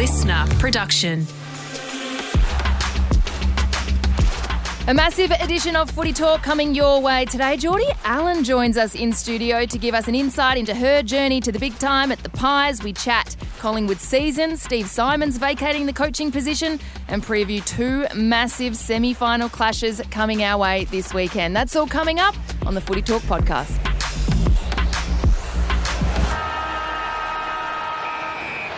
listener production. A massive edition of Footy Talk coming your way today. Jordy Allen joins us in studio to give us an insight into her journey to the big time at the Pies. We chat Collingwood season, Steve Symonds vacating the coaching position, and preview two massive semi final clashes coming our way this weekend. That's all coming up on the Footy Talk podcast.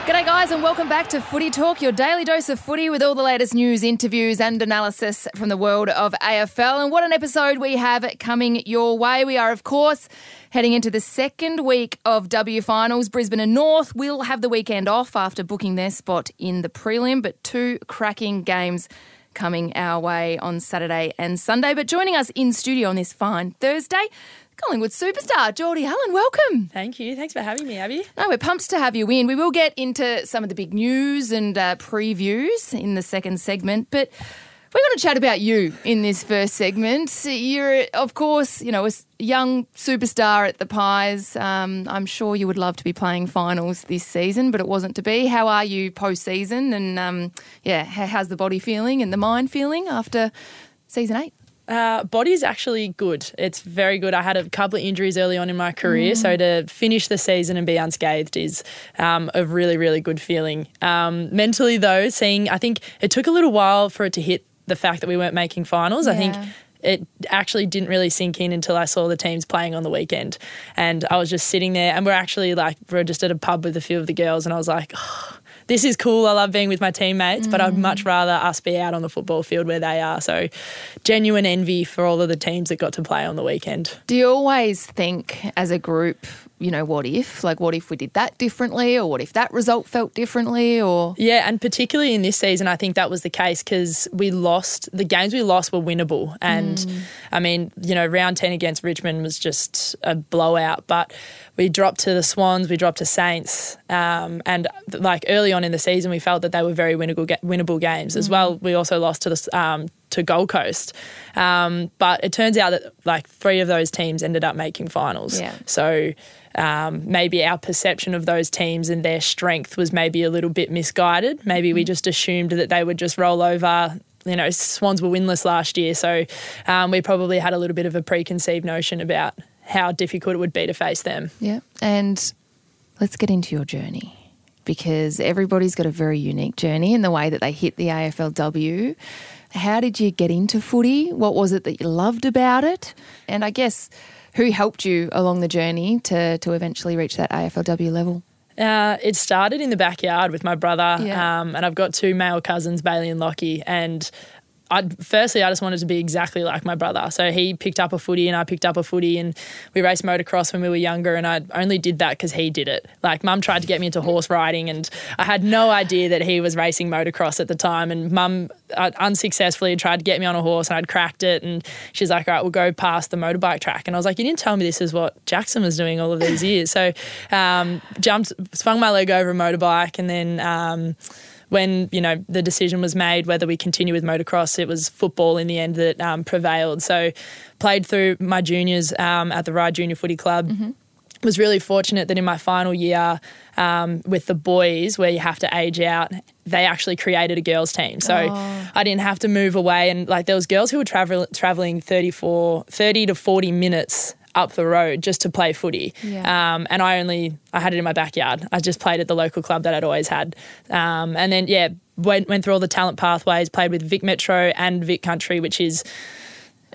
G'day, guys, and welcome back to Footy Talk, your daily dose of footy with all the latest news, interviews, and analysis from the world of AFL. And what an episode we have coming your way. We are, of course, heading into the second week of W finals. Brisbane and North will have the weekend off after booking their spot in the prelim, but two cracking games coming our way on Saturday and Sunday. But joining us in studio on this fine Thursday, Collingwood superstar, Jordy Allen. Welcome. Thank you. Thanks for having me, Abbey. No, we're pumped to have you in. We will get into some of the big news and uh, previews in the second segment, but we're going to chat about you in this first segment. You're, of course, you know, a young superstar at the Pies. Um, I'm sure you would love to be playing finals this season, but it wasn't to be. How are you post-season? And um, yeah, how's the body feeling and the mind feeling after season eight? Uh, body's actually good. It's very good. I had a couple of injuries early on in my career, mm. so to finish the season and be unscathed is um, a really, really good feeling. Um, mentally, though, seeing, I think it took a little while for it to hit the fact that we weren't making finals. Yeah. I think it actually didn't really sink in until I saw the teams playing on the weekend. And I was just sitting there, and we're actually like, we're just at a pub with a few of the girls, and I was like, oh, this is cool. I love being with my teammates, mm. but I'd much mm. rather us be out on the football field where they are. So, genuine envy for all of the teams that got to play on the weekend. Do you always think as a group, you know, what if? Like, what if we did that differently, or what if that result felt differently, or yeah, and particularly in this season, I think that was the case because we lost the games we lost were winnable, and mm. I mean, you know, round ten against Richmond was just a blowout, but we dropped to the Swans, we dropped to Saints, um, and like early on in the season, we felt that they were very winnable, winnable games mm. as well. We also lost to the um, to Gold Coast, um, but it turns out that like three of those teams ended up making finals. Yeah. So um, maybe our perception of those teams and their strength was maybe a little bit misguided. Maybe mm-hmm. we just assumed that they would just roll over. You know, Swans were winless last year, so um, we probably had a little bit of a preconceived notion about how difficult it would be to face them. Yeah, and let's get into your journey because everybody's got a very unique journey in the way that they hit the AFLW. How did you get into footy? What was it that you loved about it? And I guess who helped you along the journey to to eventually reach that AFLW level? Uh, it started in the backyard with my brother, yeah. um, and I've got two male cousins, Bailey and Lockie, and I firstly I just wanted to be exactly like my brother. So he picked up a footy and I picked up a footy and we raced motocross when we were younger and I only did that because he did it. Like mum tried to get me into horse riding and I had no idea that he was racing motocross at the time and mum uh, unsuccessfully tried to get me on a horse and I'd cracked it and she's like, all right, we'll go past the motorbike track. And I was like, you didn't tell me this is what Jackson was doing all of these years. So um, jumped, swung my leg over a motorbike and then um, when you know the decision was made whether we continue with motocross, it was football in the end that um, prevailed. So played through my juniors um, at the Rye Junior Footy Club. Mm-hmm. Was really fortunate that in my final year um, with the boys, where you have to age out, they actually created a girls team. So oh. I didn't have to move away. And like there was girls who were travel- traveling 34, 30 to 40 minutes up the road just to play footy. Yeah. Um, and I only I had it in my backyard. I just played at the local club that I'd always had. Um, and then yeah, went went through all the talent pathways. Played with Vic Metro and Vic Country, which is.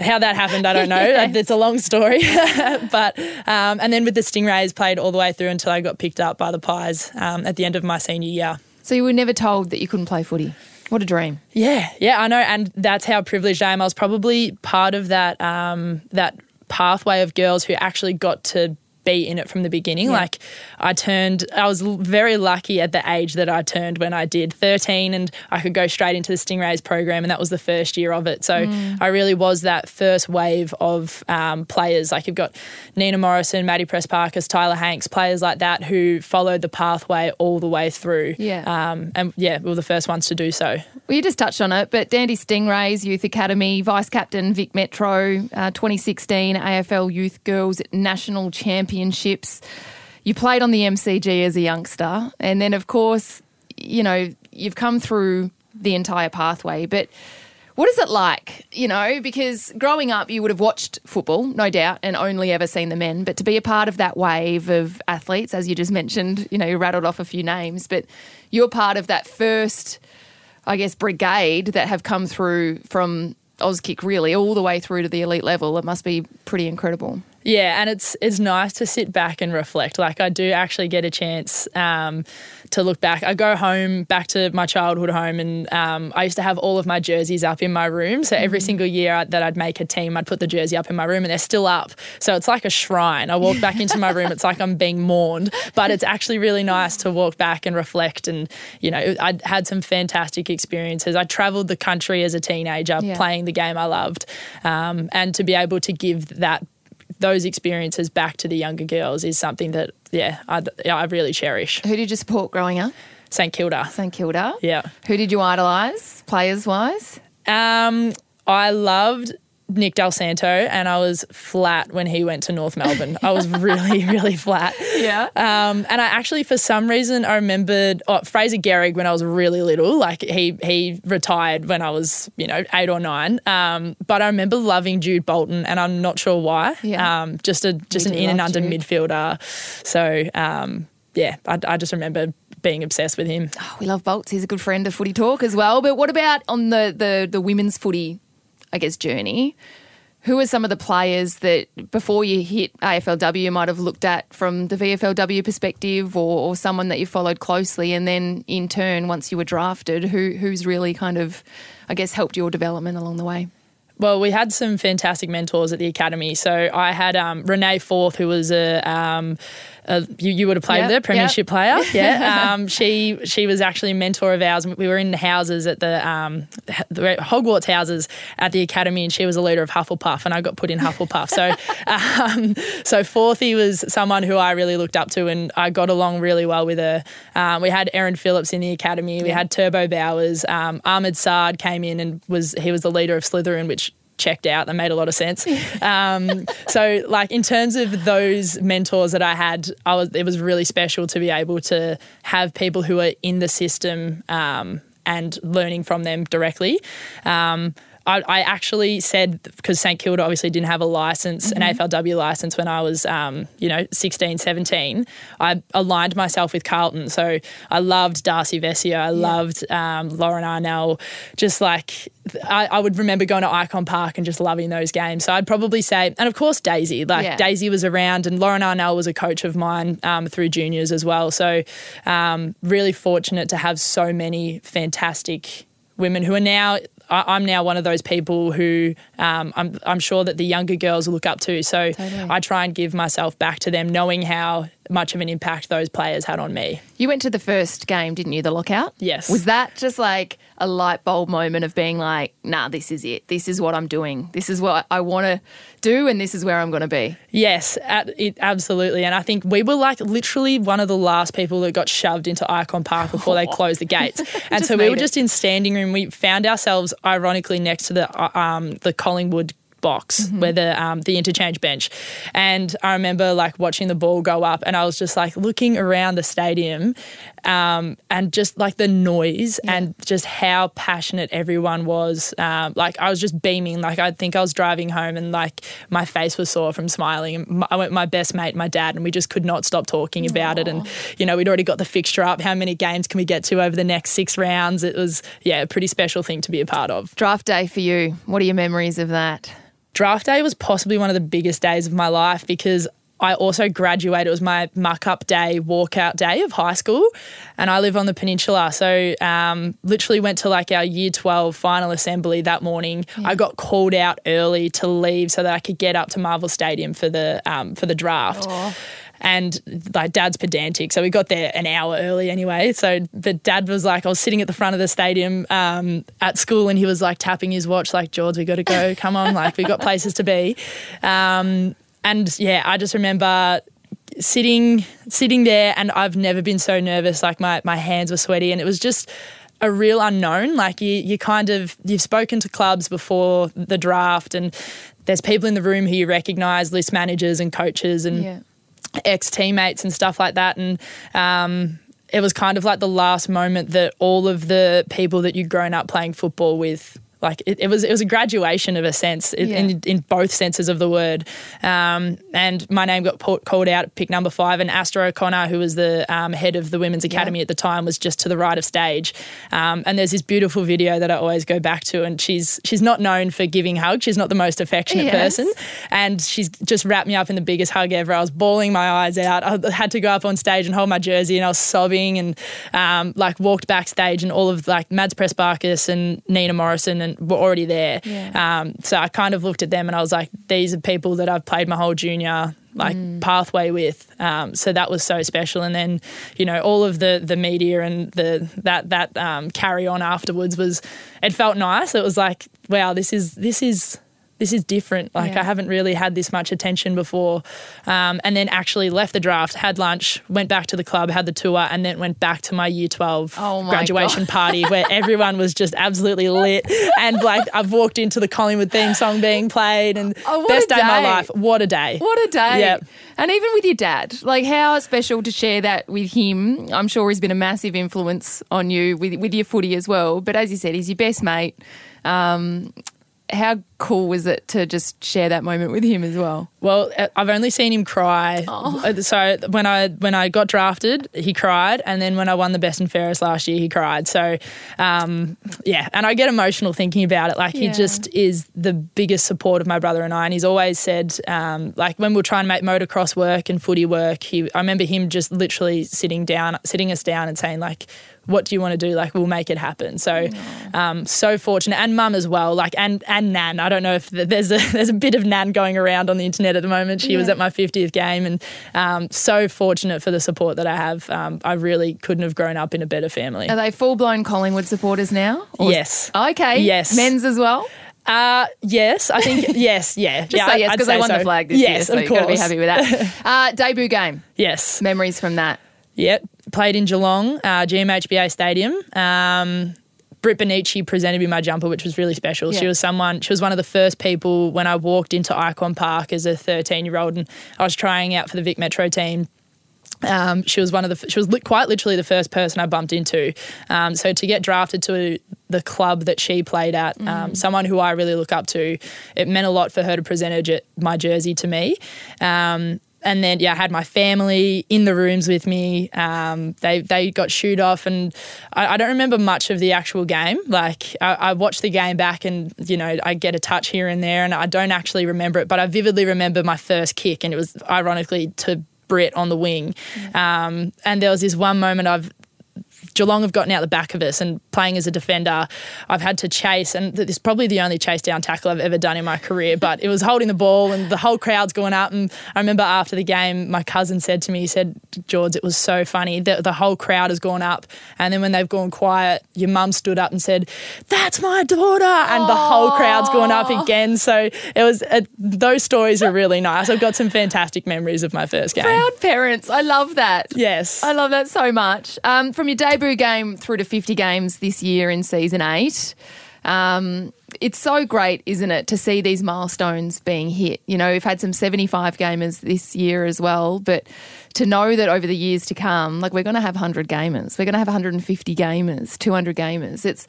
how that happened, I don't know. yes. It's a long story, but um, and then with the Stingrays, played all the way through until I got picked up by the Pies um, at the end of my senior year. So you were never told that you couldn't play footy. What a dream! Yeah, yeah, I know, and that's how privileged I am. I was probably part of that um, that pathway of girls who actually got to be in it from the beginning. Yeah. Like I turned, I was very lucky at the age that I turned when I did 13 and I could go straight into the Stingrays program and that was the first year of it. So mm. I really was that first wave of um, players. Like you've got Nina Morrison, Maddie Prespakis, Tyla Hanks, players like that who followed the pathway all the way through. Yeah. Um, and yeah, we were the first ones to do so. Well, you just touched on it, but Dandy Stingrays Youth Academy, Vice Captain Vic Metro, uh, 2016 AFL Youth Girls National Champion Championships. You played on the MCG as a youngster, and then, of course, you know, you've come through the entire pathway, but what is it like, you know, because growing up you would have watched football, no doubt, and only ever seen the men, but to be a part of that wave of athletes, as you just mentioned, you know, you rattled off a few names, but you're part of that first, I guess, brigade that have come through from Auskick really all the way through to the elite level. It must be pretty incredible. Yeah, and it's it's nice to sit back and reflect. Like I do actually get a chance um, to look back. I go home back to my childhood home, and um, I used to have all of my jerseys up in my room. So every mm-hmm. single year that I'd make a team, I'd put the jersey up in my room, and they're still up. So it's like a shrine. I walk back into my room, it's like I'm being mourned, but it's actually really nice to walk back and reflect. And you know, I had some fantastic experiences. I travelled the country as a teenager yeah. playing the game I loved, um, and to be able to give that those experiences back to the younger girls is something that yeah I, I really cherish. Who did you support growing up? St Kilda. St Kilda. Yeah. Who did you idolise, players wise? Um, I loved Nick Dal Santo, and I was flat when he went to North Melbourne. I was really, really flat. Yeah. Um, and I actually, for some reason, I remembered oh, Fraser Gehrig when I was really little. Like he he retired when I was, you know, eight or nine. Um, but I remember loving Jude Bolton, and I'm not sure why. Yeah. Um, just a just we an in and under Jude. midfielder. So um, yeah, I, I just remember being obsessed with him. Oh, we love Bolts. He's a good friend of Footy Talk as well. But what about on the the the women's footy I guess, journey. Who are some of the players that before you hit AFLW you might have looked at from the VFLW perspective or, or someone that you followed closely and then in turn once you were drafted, who who's really kind of I guess helped your development along the way? Well, we had some fantastic mentors at the academy. So I had um, Renee Forth, who was a, um, a you, you, would have played yep, with her, premiership yep. player. Yeah, um, she she was actually a mentor of ours. We were in the houses at the, um, the Hogwarts houses at the academy, and she was a leader of Hufflepuff, and I got put in Hufflepuff. so um, so Forthy was someone who I really looked up to, and I got along really well with her. Um, we had Erin Phillips in the academy. We had Turbo Bowers. Um, Ahmed Saad came in and was he was the leader of Slytherin, which checked out. That made a lot of sense. Um, so, like in terms of those mentors that I had, I was it was really special to be able to have people who are in the system um, and learning from them directly. Um, I, I actually said because St Kilda obviously didn't have a license, mm-hmm. an AFLW license when I was, um, you know, 16, 17. I aligned myself with Carlton, so I loved Darcy Vescio, I yeah. loved um, Lauren Arnell. Just like I, I, would remember going to Ikon Park and just loving those games. So I'd probably say, and of course Daisy, like yeah. Daisy was around, and Lauren Arnell was a coach of mine um, through juniors as well. So um, really fortunate to have so many fantastic women who are now I, am now one of those people who um, I'm, I'm sure that the younger girls look up to. So totally. I try and give myself back to them, knowing how much of an impact those players had on me. You went to the first game, didn't you? The lockout. Yes. Was that just like a light bulb moment of being like, nah, this is it. This is what I'm doing. This is what I want to do, and this is where I'm going to be. Yes, it, absolutely. And I think we were like literally one of the last people that got shoved into Ikon Park before they closed the gates. And so we were it. just in standing room. We found ourselves ironically next to the uh, um, the Collingwood box mm-hmm. where the um, the interchange bench, and I remember like watching the ball go up, and I was just like looking around the stadium, um, and just like the noise yeah. and just how passionate everyone was. Um, like I was just beaming. Like I think I was driving home, and like my face was sore from smiling. I went my best mate, my dad, and we just could not stop talking about Aww. it. And you know we'd already got the fixture up. How many games can we get to over the next six rounds? It was yeah a pretty special thing to be a part of. Draft day for you. What are your memories of that? Draft day was possibly one of the biggest days of my life because I also graduated. It was my muck up day, walkout day of high school, and I live on the peninsula. So, um, literally went to like our year 12 final assembly that morning. Yeah. I got called out early to leave so that I could get up to Marvel Stadium for the um, for the draft. Oh. And like dad's pedantic, so we got there an hour early anyway. So, but dad was like, I was sitting at the front of the stadium um, at school, and he was like tapping his watch, like George, we got to go. Come on, like we got places to be. Um, and yeah, I just remember sitting sitting there, and I've never been so nervous. Like my my hands were sweaty, and it was just a real unknown. Like you, you kind of you've spoken to clubs before the draft, and there's people in the room who you recognise, list managers and coaches, and yeah ex teammates and stuff like that. And um, it was kind of like the last moment that all of the people that you'd grown up playing football with like it, it, was it was a graduation of a sense yeah. in, in both senses of the word. Um, and my name got called out at pick number five, and Aasta O'Connor, who was the um, head of the women's academy yeah. at the time, was just to the right of stage. Um, and there's this beautiful video that I always go back to, and she's she's not known for giving hugs. She's not the most affectionate yes. person, and she's just wrapped me up in the biggest hug ever. I was bawling my eyes out. I had to go up on stage and hold my jersey, and I was sobbing, and um, like walked backstage, and all of like Mads Prespakis and Nina Morrison and were already there. Yeah. Um, so I kind of looked at them and I was like, these are people that I've played my whole junior like mm. pathway with. Um, so that was so special. And then, you know, all of the the media and the that that um, carry on afterwards was it felt nice. It was like, wow, this is this is this is different. Like yeah. I haven't really had this much attention before. Um, and then actually left the draft, had lunch, went back to the club, had the tour, and then went back to my year 12 oh graduation God. party where everyone was just absolutely lit. And like I've walked into the Collingwood theme song being played and oh, best day. day of my life. What a day. What a day. Yep. And even with your dad, like how special to share that with him. I'm sure he's been a massive influence on you with, with your footy as well. But as you said, he's your best mate. Um, how cool was it to just share that moment with him as well? Well, uh, I've only seen him cry. Oh. Uh, so when I when I got drafted, he cried, and then when I won the best and fairest last year, he cried. So um, yeah, and I get emotional thinking about it. Like yeah. he just is the biggest support of my brother and I, and he's always said um, like when we are trying to make motocross work and footy work, he I remember him just literally sitting down, sitting us down, and saying like what do you want to do? Like, we'll make it happen. So, um, so fortunate, and mum as well. Like, and and Nan. I don't know if there's a there's a bit of Nan going around on the internet at the moment. She yeah. was at my 50th game, and um, so fortunate for the support that I have. Um, I really couldn't have grown up in a better family. Are they full blown Collingwood supporters now? Or yes. Okay. Yes. Men's as well. Uh, yes, I think yes, yeah. Just yeah, say yes because they won so. the flag this yes, year, so you've got to be happy with that. Uh, debut game. Yes. Memories from that. Yep, played in Geelong, uh, GMHBA Stadium. Um, Britt Bonnici presented me my jumper, which was really special. Yeah. She was someone, she was one of the first people when I walked into Ikon Park as a 13 year old and I was trying out for the Vic Metro team. Um, she was one of the, she was li- quite literally the first person I bumped into. Um, so to get drafted to the club that she played at, um, mm. someone who I really look up to, it meant a lot for her to present my jersey to me. Um, and then yeah, I had my family in the rooms with me. Um, they they got shoot off, and I, I, don't remember much of the actual game. Like I, I, watched the game back, and you know I get a touch here and there, and I don't actually remember it, but I vividly remember my first kick, and it was ironically to Britt on the wing. Mm. Um, and there was this one moment I've Geelong have gotten out the back of us and playing as a defender, I've had to chase, and this is probably the only chase down tackle I've ever done in my career. But it was holding the ball, and the whole crowd's going up. And I remember after the game, my cousin said to me, he said, "George, it was so funny. The, the whole crowd has gone up, and then when they've gone quiet, your mum stood up and said, "That's my daughter," and Aww. the whole crowd's gone up again. So it was uh, those stories are really nice. I've got some fantastic memories of my first game. Proud parents, I love that. Yes, I love that so much. Um, from your debut game through to 50 games this year in season eight. Um, it's so great, isn't it, to see these milestones being hit? You know, we've had some 75 gamers this year as well, but to know that over the years to come, like we're going to have 100 gamers, we're going to have 150 gamers, 200 gamers. It's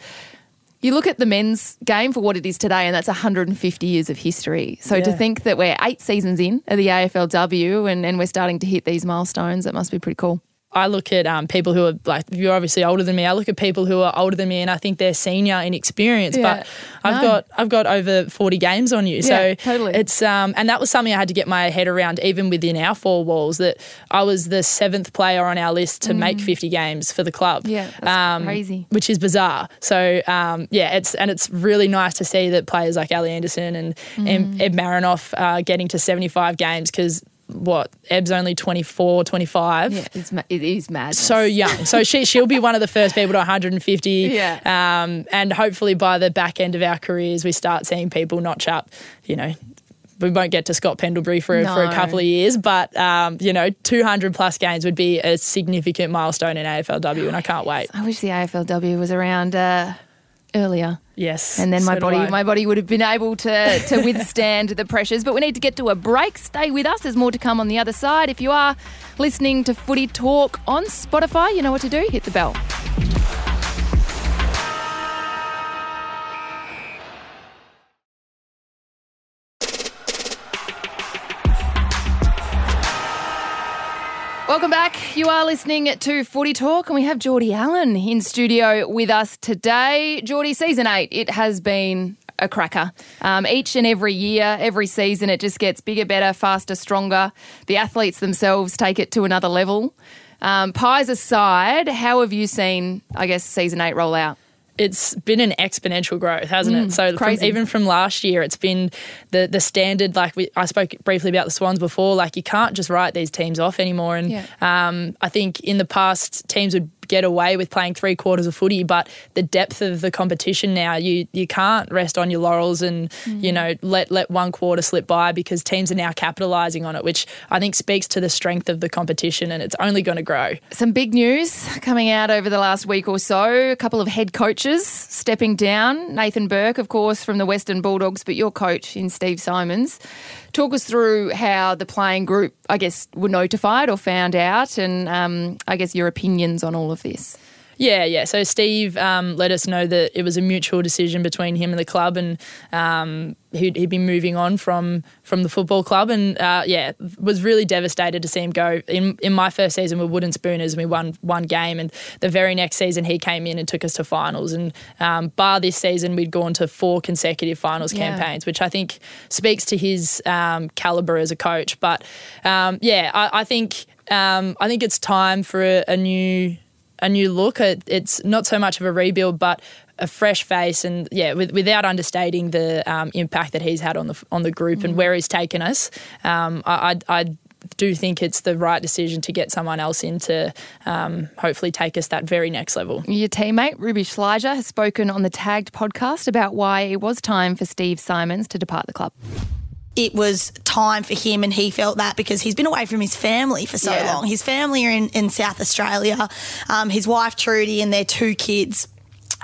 you look at the men's game for what it is today, and that's 150 years of history. So yeah. to think that we're eight seasons in at the AFLW and, and we're starting to hit these milestones, that must be pretty cool. I look at um, people who are like you're obviously older than me. I look at people who are older than me, and I think they're senior in experience. Yeah, but I've no. got I've got over forty games on you, so totally. It's um, and that was something I had to get my head around, even within our four walls. That I was the seventh player on our list to mm. make fifty games for the club. Yeah, um, crazy, which is bizarre. So um, yeah, it's and it's really nice to see that players like Ally Anderson and, mm. and Eb Marinoff are getting to seventy five games because what Eb's only 24 25 yeah it's ma- it is mad so young. So she she'll be one of the first people to 150 yeah. um, and hopefully by the back end of our careers we start seeing people notch up you know. We won't get to Scott Pendlebury for, no. for a couple of years, but um, you know, 200 plus games would be a significant milestone in AFLW, and I can't wait. I wish the AFLW was around uh, earlier. Yes. And then so my body my body would have been able to to withstand the pressures. But we need to get to a break. Stay with us. There's more to come on the other side. If you are listening to Footy Talk on Spotify, you know what to do. Hit the bell. Welcome back. You are listening to Footy Talk, and we have Jordy Allen in studio with us today. Jordy, season eight, it has been a cracker. Um, each and every year, every season, it just gets bigger, better, faster, stronger. The athletes themselves take it to another level. Um, pies aside, how have you seen, I guess, season eight roll out? It's been an exponential growth, hasn't mm, it? So from, even from last year, it's been the the standard. Like we, I spoke briefly about the Swans before. Like you can't just write these teams off anymore. And yeah. um, I think in the past, teams would get away with playing three quarters of footy, but the depth of the competition now, you you can't rest on your laurels and mm. you know let let one quarter slip by because teams are now capitalising on it, which I think speaks to the strength of the competition, and it's only going to grow. Some big news coming out over the last week or so. A couple of head coaches stepping down. Nathan Burke, of course, from the Western Bulldogs, but your coach in Steve Symonds. Talk us through how the playing group, I guess, were notified or found out, and um, I guess your opinions on all of this. Yeah, yeah. So Steve um, let us know that it was a mutual decision between him and the club, and um, he'd, he'd been moving on from from the football club, and uh, yeah, was really devastated to see him go. In in my first season with Wooden Spooners, and we won one game, and the very next season he came in and took us to finals. And um, bar this season, we'd gone to four consecutive finals yeah. campaigns, which I think speaks to his um, caliber as a coach. But um, yeah, I, I think um, I think it's time for a, a new a new look. It's not so much of a rebuild, but a fresh face, and yeah, with, without understating the um, impact that he's had on the on the group mm. and where he's taken us, um, I, I, I, do think it's the right decision to get someone else in to um, hopefully take us that very next level. Your teammate Ruby Schleicher has spoken on the Tagged podcast about why it was time for Steve Symonds to depart the club it was time for him and he felt that because he's been away from his family for so yeah. long. His family are in, in South Australia, um, his wife Trudy and their two kids.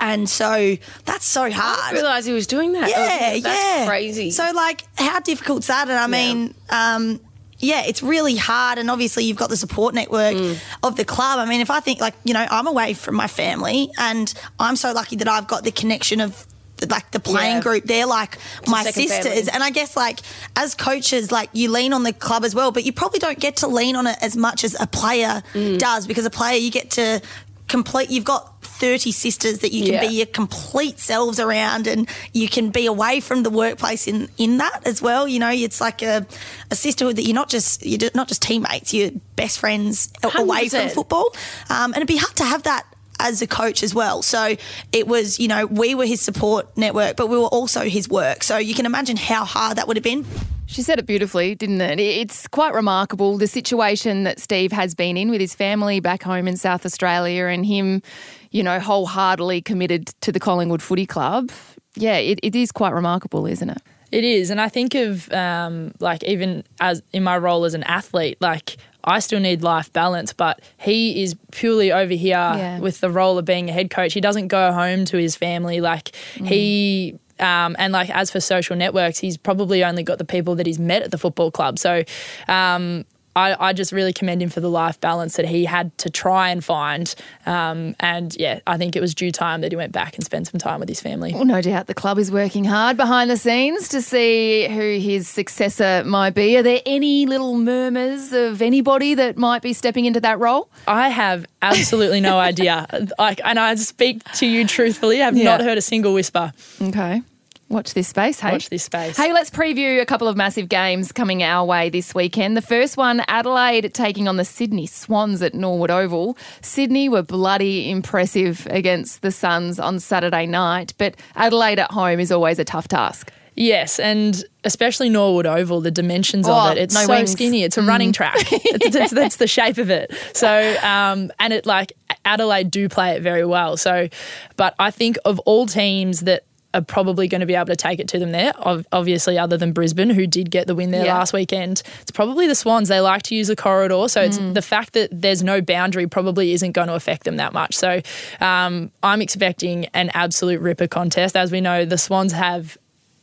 And so that's so hard. I realise he was doing that. Yeah, that's yeah. crazy. So like, how difficult's that? And I mean, yeah. Um, yeah, it's really hard. And obviously, you've got the support network mm. of the club. I mean, if I think like, you know, I'm away from my family and I'm so lucky that I've got the connection of like the playing yeah. group they're like it's my sisters family. and i guess like as coaches like you lean on the club as well but you probably don't get to lean on it as much as a player mm. does because a player you get to complete you've got 30 sisters that you can yeah. be your complete selves around and you can be away from the workplace in in that as well you know it's like a, a sisterhood that you're not just you're not just teammates you're best friends 100%. away from football um, and it'd be hard to have that as a coach as well. So it was, you know, we were his support network, but we were also his work. So you can imagine how hard that would have been. She said it beautifully, didn't it? It's quite remarkable the situation that Steve has been in with his family back home in South Australia and him, you know, wholeheartedly committed to the Collingwood Footy Club. Yeah, it, it is quite remarkable, isn't it? It is, and I think of um, like even as in my role as an athlete, like I still need life balance, but he is purely over here yeah. with the role of being a head coach. He doesn't go home to his family. Like mm. he um, and like as for social networks, he's probably only got the people that he's met at the football club. So um, I, I, just really commend him for the life balance that he had to try and find. Um, and yeah, I think it was due time that he went back and spent some time with his family. Well, no doubt the club is working hard behind the scenes to see who his successor might be. Are there any little murmurs of anybody that might be stepping into that role? I have absolutely no idea. Like, and I speak to you truthfully. I have yeah. not heard a single whisper. Okay. Watch this space, hey? Watch this space. Hey, let's preview a couple of massive games coming our way this weekend. The first one, Adelaide taking on the Sydney Swans at Norwood Oval. Sydney were bloody impressive against the Suns on Saturday night, but Adelaide at home is always a tough task. Yes, and especially Norwood Oval, the dimensions oh, of it. It's no so wings. skinny. It's a mm. running track. it's, it's, that's the shape of it. So, um, and it like Adelaide do play it very well. So, but I think of all teams that are probably going to be able to take it to them there. Obviously, other than Brisbane, who did get the win there yeah. last weekend, it's probably the Swans. They like to use the corridor, so mm. it's the fact that there's no boundary probably isn't going to affect them that much. So um, I'm expecting an absolute ripper contest. As we know, the Swans have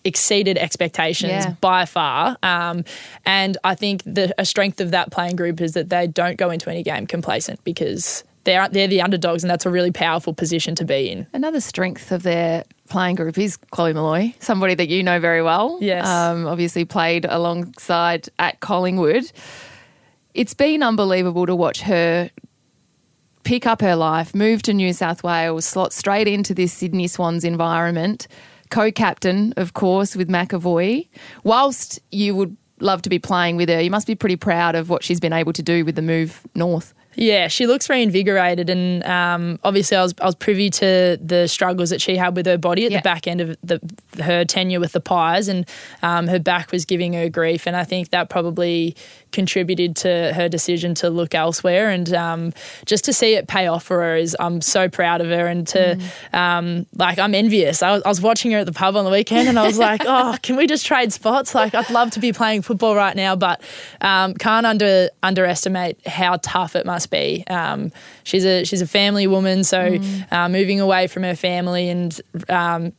exceeded expectations yeah. by far. Um, and I think the a strength of that playing group is that they don't go into any game complacent because they're they're the underdogs, and that's a really powerful position to be in. Another strength of their playing group is Chloe Molloy, somebody that you know very well. Yes, um, obviously played alongside at Collingwood. It's been unbelievable to watch her pick up her life, move to New South Wales, slot straight into this Sydney Swans environment. Co-captain, of course, with McEvoy. Whilst you would love to be playing with her, you must be pretty proud of what she's been able to do with the move north. Yeah, she looks reinvigorated, and um, obviously, I was I was privy to the struggles that she had with her body at the back end of the, her tenure with the Pies, and um, her back was giving her grief, and I think that probably contributed to her decision to look elsewhere. And um, just to see it pay off for her is I'm so proud of her. And to mm. um, like, I'm envious. I was, I was, watching her at the pub on the weekend and I was like, oh, can we just trade spots? Like, I'd love to be playing football right now, but um, can't under underestimate how tough it must be. Um, she's a she's a family woman, so mm. uh, moving away from her family and um,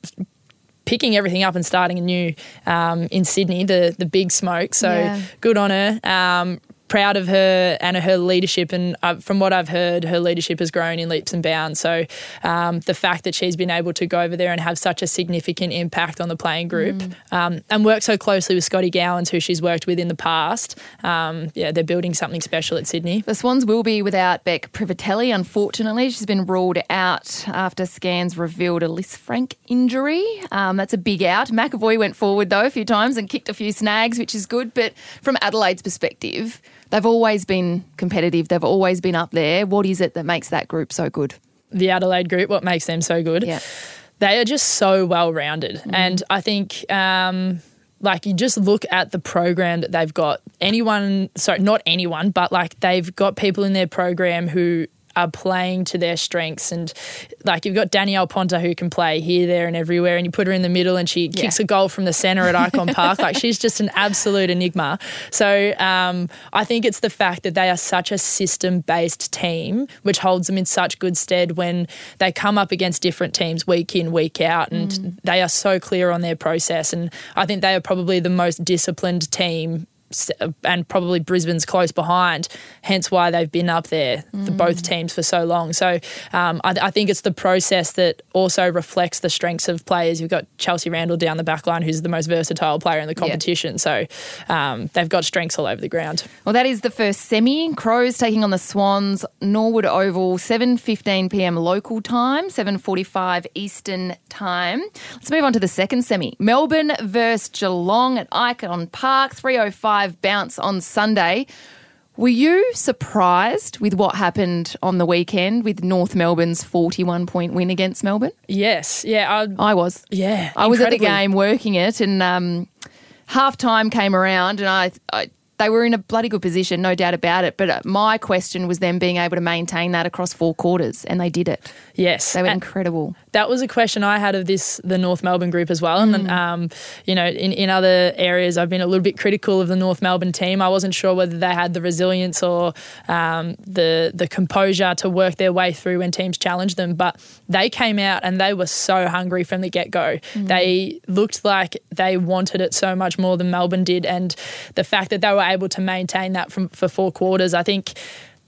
picking everything up and starting anew um, in Sydney, the the big smoke. So yeah. good on her. Um, proud of her and her leadership. And uh, from what I've heard, her leadership has grown in leaps and bounds. So um, the fact that she's been able to go over there and have such a significant impact on the playing group mm. um, and work so closely with Scotty Gowans, who she's worked with in the past, um, yeah, they're building something special at Sydney. The Swans will be without Beck Privitelli, unfortunately. She's been ruled out after scans revealed a Lisfranc injury. Um, that's a big out. McEvoy went forward, though, a few times and kicked a few snags, which is good. But from Adelaide's perspective, They've always been competitive. They've always been up there. What is it that makes that group so good? The Adelaide group, what makes them so good? Yeah. They are just so well rounded. Mm. And I think. Um, like you just look at the program that they've got anyone sorry not anyone but like they've got people in their program who are playing to their strengths. And like you've got Danielle Ponter who can play here, there, and everywhere, and you put her in the middle and she yeah. kicks a goal from the centre at Icon Park. Like she's just an absolute enigma. So um, I think it's the fact that they are such a system based team, which holds them in such good stead when they come up against different teams week in, week out, and mm. they are so clear on their process. And I think they are probably the most disciplined team and probably Brisbane's close behind. Hence why they've been up there, mm. the, both teams, for so long. So um, I, I, think it's the process that also reflects the strengths of players. You've got Chelsea Randall down the back line, who's the most versatile player in the competition. So um, they've got strengths all over the ground. Well, that is the first semi. Crows taking on the Swans, Norwood Oval, 7.15 p.m. local time, 7.45 Eastern time. Let's move on to the second semi. Melbourne versus Geelong at Ikon Park, 3.05 bounce on Sunday. Were you surprised with what happened on the weekend with North Melbourne's 41 point win against Melbourne? Yes. Yeah. I'd, i was. Yeah. I was at the game working it, and um, half time came around, and I, I they were in a bloody good position, no doubt about it. But uh, my question was them being able to maintain that across four quarters, and they did it. Yes, they were and incredible. That was a question I had of this the North Melbourne group as well. Mm. And um, you know, in, in other areas, I've been a little bit critical of the North Melbourne team. I wasn't sure whether they had the resilience or um, the the composure to work their way through when teams challenged them. But they came out and they were so hungry from the get go. Mm. They looked like they wanted it so much more than Melbourne did, and the fact that they were able to maintain that from for four quarters, I think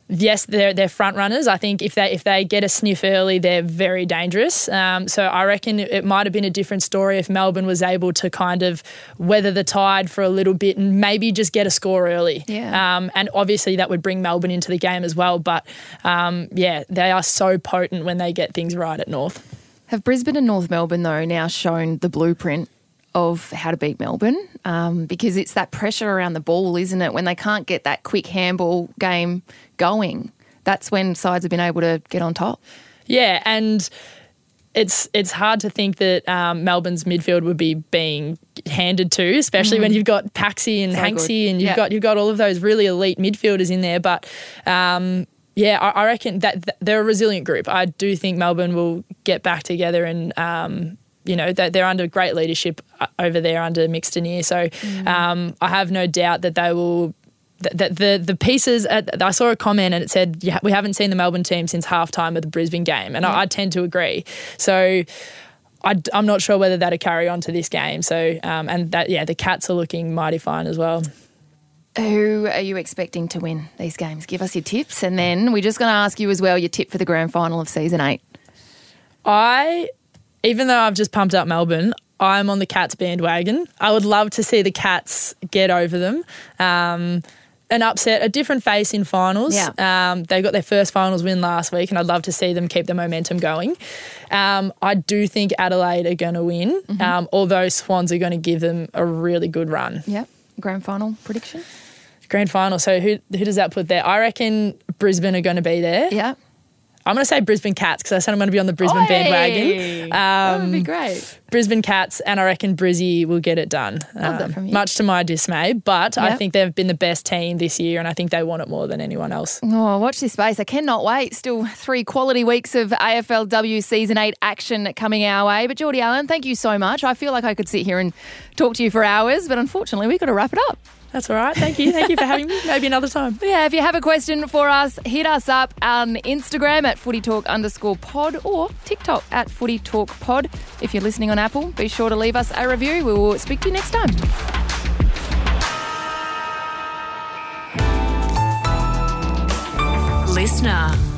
yes, they're they're front runners. I think if they if they get a sniff early, they're very dangerous. Um, so I reckon it might have been a different story if Melbourne was able to kind of weather the tide for a little bit and maybe just get a score early. Yeah. Um, and obviously that would bring Melbourne into the game as well. But um, yeah, they are so potent when they get things right at North. Have Brisbane and North Melbourne though now shown the blueprint of how to beat Melbourne um, because it's that pressure around the ball, isn't it? When they can't get that quick handball game going, that's when sides have been able to get on top. Yeah, and it's it's hard to think that um, Melbourne's midfield would be being handed to, especially mm. when you've got Paxi and so Hanksy, and you've yep. got you've got all of those really elite midfielders in there. But um, yeah, I, I reckon that, that, they're a resilient group. I do think Melbourne will get back together and um, you know, they're under great leadership uh, over there under Mick Stinear. So mm. um, I have no doubt that they will the, the, the pieces at, I saw a comment and it said yeah, we haven't seen the Melbourne team since halftime of the Brisbane game, and yeah. I, I, tend to agree. So. I, am not sure whether that'll carry on to this game. So, um, and that, yeah, the Cats are looking mighty fine as well. Who are you expecting to win these games? Give us your tips, and then we're just going to ask you as well your tip for the grand final of season eight. I, even though I've just pumped up Melbourne, I'm on the Cats bandwagon. I would love to see the Cats get over them. Um, an upset, a different face in finals. Yeah. Um, they got their first finals win last week, and I'd love to see them keep the momentum going. Um, I do think Adelaide are going to win, mm-hmm. um, although Swans are going to give them a really good run. Yep. Grand final prediction? Grand final. So who who does that put there? I reckon Brisbane are going to be there. Yeah. I'm going to say Brisbane Cats because I said I'm going to be on the Brisbane Oi! bandwagon. Um, that would be um, great. Brisbane Cats, and I reckon Brizzy will get it done. Um, much to my dismay, but yep. I think they've been the best team this year, and I think they want it more than anyone else. Oh, watch this space! I cannot wait. Still three quality weeks of AFLW Season Eight action coming our way. But Jordy Allen, thank you so much. I feel like I could sit here and talk to you for hours, but unfortunately, we've got to wrap it up. That's all right. Thank you. Thank you for having me. Maybe another time. Yeah, if you have a question for us, hit us up on Instagram at footy talk underscore pod or TikTok at footy talk pod. If you're listening on Apple, be sure to leave us a review. We will speak to you next time. Listener.